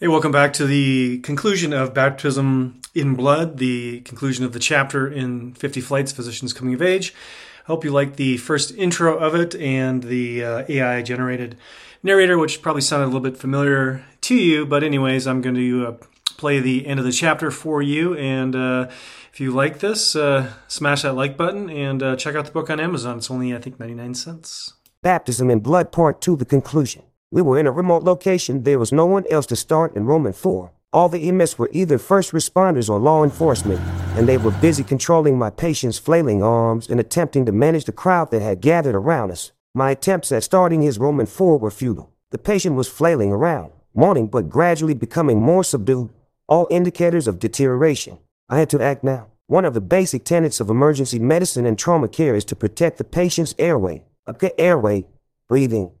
Hey, welcome back to the conclusion of Baptism in Blood, the conclusion of the chapter in 50 Flights Physicians Coming of Age. I hope you liked the first intro of it and the uh, AI generated narrator, which probably sounded a little bit familiar to you. But, anyways, I'm going to uh, play the end of the chapter for you. And uh, if you like this, uh, smash that like button and uh, check out the book on Amazon. It's only, I think, 99 cents. Baptism in Blood Part 2, the conclusion. We were in a remote location. There was no one else to start enrollment for. All the EMS were either first responders or law enforcement, and they were busy controlling my patient's flailing arms and attempting to manage the crowd that had gathered around us. My attempts at starting his Roman for were futile. The patient was flailing around, moaning but gradually becoming more subdued, all indicators of deterioration. I had to act now. One of the basic tenets of emergency medicine and trauma care is to protect the patient's airway. Airway, breathing,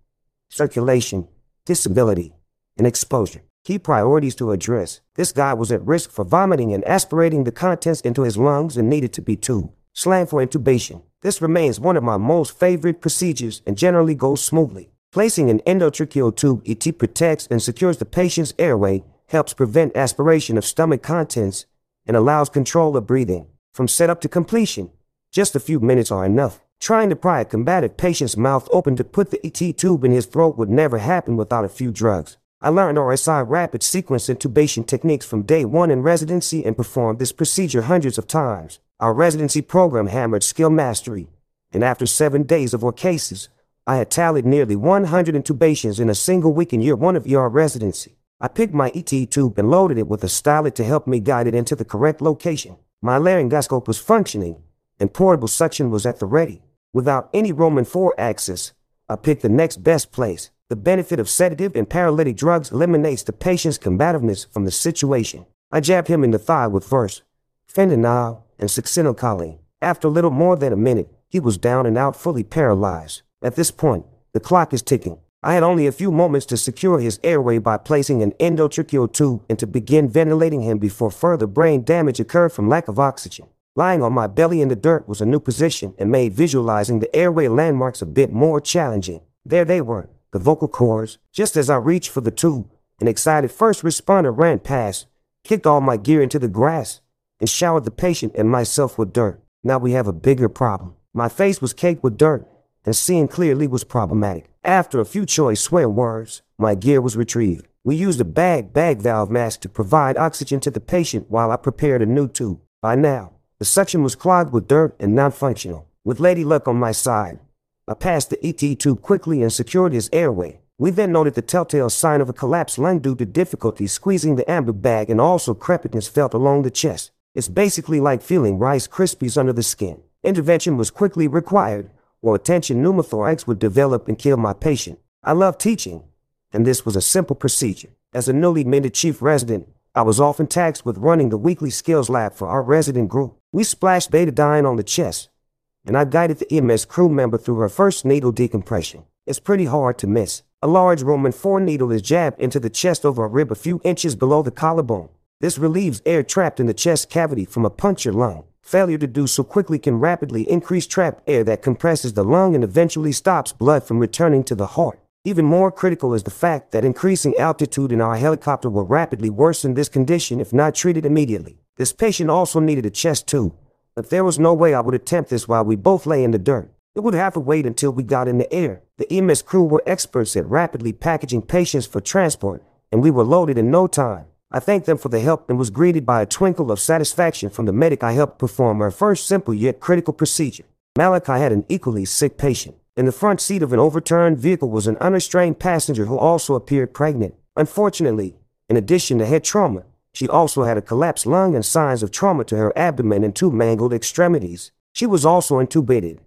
circulation, disability, and exposure. Key priorities to address. This guy was at risk for vomiting and aspirating the contents into his lungs and needed to be tubed. Slam for intubation. This remains one of my most favorite procedures and generally goes smoothly. Placing an endotracheal tube, ET protects and secures the patient's airway, helps prevent aspiration of stomach contents, and allows control of breathing. From setup to completion, just a few minutes are enough. Trying to pry a combative patient's mouth open to put the ET tube in his throat would never happen without a few drugs. I learned RSI rapid sequence intubation techniques from day one in residency and performed this procedure hundreds of times. Our residency program hammered skill mastery, and after seven days of our cases, I had tallied nearly 100 intubations in a single week in year one of ER residency. I picked my ET tube and loaded it with a stylet to help me guide it into the correct location. My laryngoscope was functioning, and portable suction was at the ready. Without any Roman 4 axis, I picked the next best place. The benefit of sedative and paralytic drugs eliminates the patient's combativeness from the situation. I jabbed him in the thigh with Versed, fentanyl, and succinylcholine. After little more than a minute, he was down and out fully paralyzed. At this point, the clock is ticking. I had only a few moments to secure his airway by placing an endotracheal tube and to begin ventilating him before further brain damage occurred from lack of oxygen. Lying on my belly in the dirt was a new position and made visualizing the airway landmarks a bit more challenging. There they were, the vocal cords. Just as I reached for the tube, an excited first responder ran past, kicked all my gear into the grass, and showered the patient and myself with dirt. Now we have a bigger problem. My face was caked with dirt, and seeing clearly was problematic. After a few choice swear words, my gear was retrieved. We used a bag bag valve mask to provide oxygen to the patient while I prepared a new tube. By now, the suction was clogged with dirt and non-functional. With Lady Luck on my side, I passed the ET tube quickly and secured his airway. We then noted the telltale sign of a collapsed lung due to difficulty squeezing the Ambu bag and also crepitus felt along the chest. It's basically like feeling Rice Krispies under the skin. Intervention was quickly required, or a tension pneumothorax would develop and kill my patient. I love teaching, and this was a simple procedure. As a newly minted chief resident, I was often taxed with running the weekly skills lab for our resident group. We splashed betadine on the chest, and I guided the EMS crew member through her first needle decompression. It's pretty hard to miss. A large Roman 4 needle is jabbed into the chest over a rib a few inches below the collarbone. This relieves air trapped in the chest cavity from a punctured lung. Failure to do so quickly can rapidly increase trapped air that compresses the lung and eventually stops blood from returning to the heart. Even more critical is the fact that increasing altitude in our helicopter will rapidly worsen this condition if not treated immediately. This patient also needed a chest tube, but there was no way I would attempt this while we both lay in the dirt. It would have to wait until we got in the air. The EMS crew were experts at rapidly packaging patients for transport, and we were loaded in no time. I thanked them for the help and was greeted by a twinkle of satisfaction from the medic I helped perform our first simple yet critical procedure. Malachi had an equally sick patient. In the front seat of an overturned vehicle was an unrestrained passenger who also appeared pregnant. Unfortunately, in addition to head trauma, she also had a collapsed lung and signs of trauma to her abdomen and two mangled extremities. She was also intubated.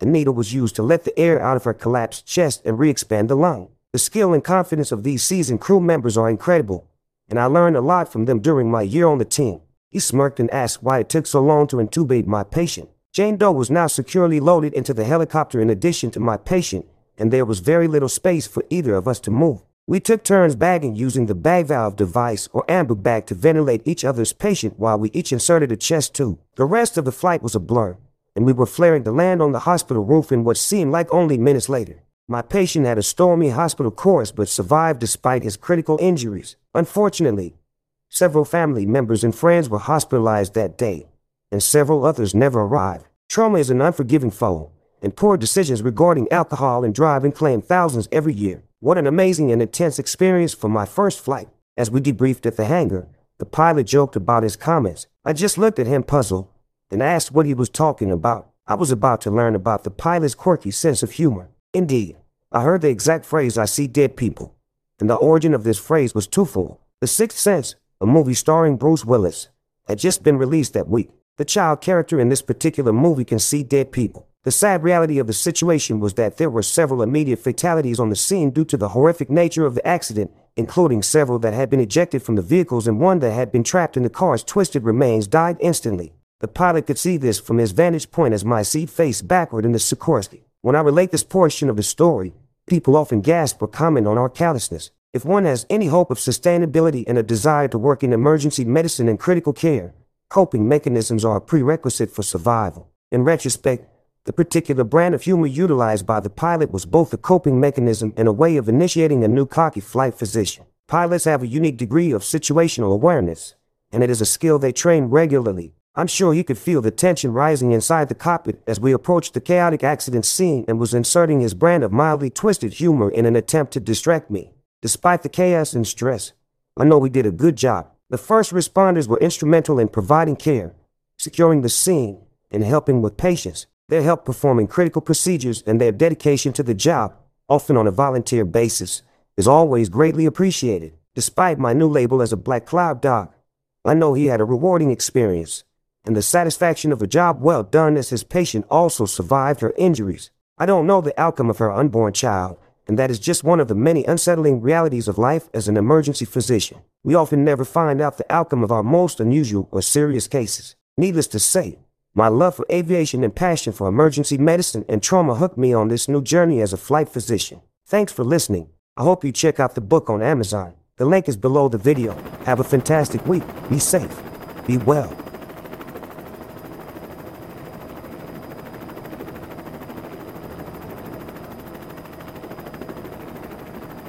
The needle was used to let the air out of her collapsed chest and re-expand the lung. The skill and confidence of these seasoned crew members are incredible, and I learned a lot from them during my year on the team. He smirked and asked why it took so long to intubate my patient. Jane Doe was now securely loaded into the helicopter in addition to my patient, and there was very little space for either of us to move. We took turns bagging using the bag valve device or ambu bag to ventilate each other's patient while we each inserted a chest tube. The rest of the flight was a blur, and we were flaring to land on the hospital roof in what seemed like only minutes later. My patient had a stormy hospital course but survived despite his critical injuries. Unfortunately, several family members and friends were hospitalized that day, and several others never arrived. Trauma is an unforgiving foe, and poor decisions regarding alcohol and driving claim thousands every year. What an amazing and intense experience for my first flight. As we debriefed at the hangar, the pilot joked about his comments. I just looked at him puzzled and asked what he was talking about. I was about to learn about the pilot's quirky sense of humor. Indeed, I heard the exact phrase I see dead people, and the origin of this phrase was twofold. The Sixth Sense, a movie starring Bruce Willis, had just been released that week. The child character in this particular movie can see dead people. The sad reality of the situation was that there were several immediate fatalities on the scene due to the horrific nature of the accident, including several that had been ejected from the vehicles and one that had been trapped in the car's twisted remains died instantly. The pilot could see this from his vantage point as my seat faced backward in the Sikorsky. When I relate this portion of the story, people often gasp or comment on our callousness. If one has any hope of sustainability and a desire to work in emergency medicine and critical care, coping mechanisms are a prerequisite for survival. In retrospect, the particular brand of humor utilized by the pilot was both a coping mechanism and a way of initiating a new cocky flight position. Pilots have a unique degree of situational awareness, and it is a skill they train regularly. I'm sure he could feel the tension rising inside the cockpit as we approached the chaotic accident scene and was inserting his brand of mildly twisted humor in an attempt to distract me. Despite the chaos and stress, I know we did a good job. The first responders were instrumental in providing care, securing the scene, and helping with patients. Their help performing critical procedures and their dedication to the job, often on a volunteer basis, is always greatly appreciated. Despite my new label as a Black Cloud Doc, I know he had a rewarding experience, and the satisfaction of a job well done as his patient also survived her injuries. I don't know the outcome of her unborn child, and that is just one of the many unsettling realities of life as an emergency physician. We often never find out the outcome of our most unusual or serious cases. Needless to say, my love for aviation and passion for emergency medicine and trauma hooked me on this new journey as a flight physician. Thanks for listening. I hope you check out the book on Amazon. The link is below the video. Have a fantastic week. Be safe. Be well.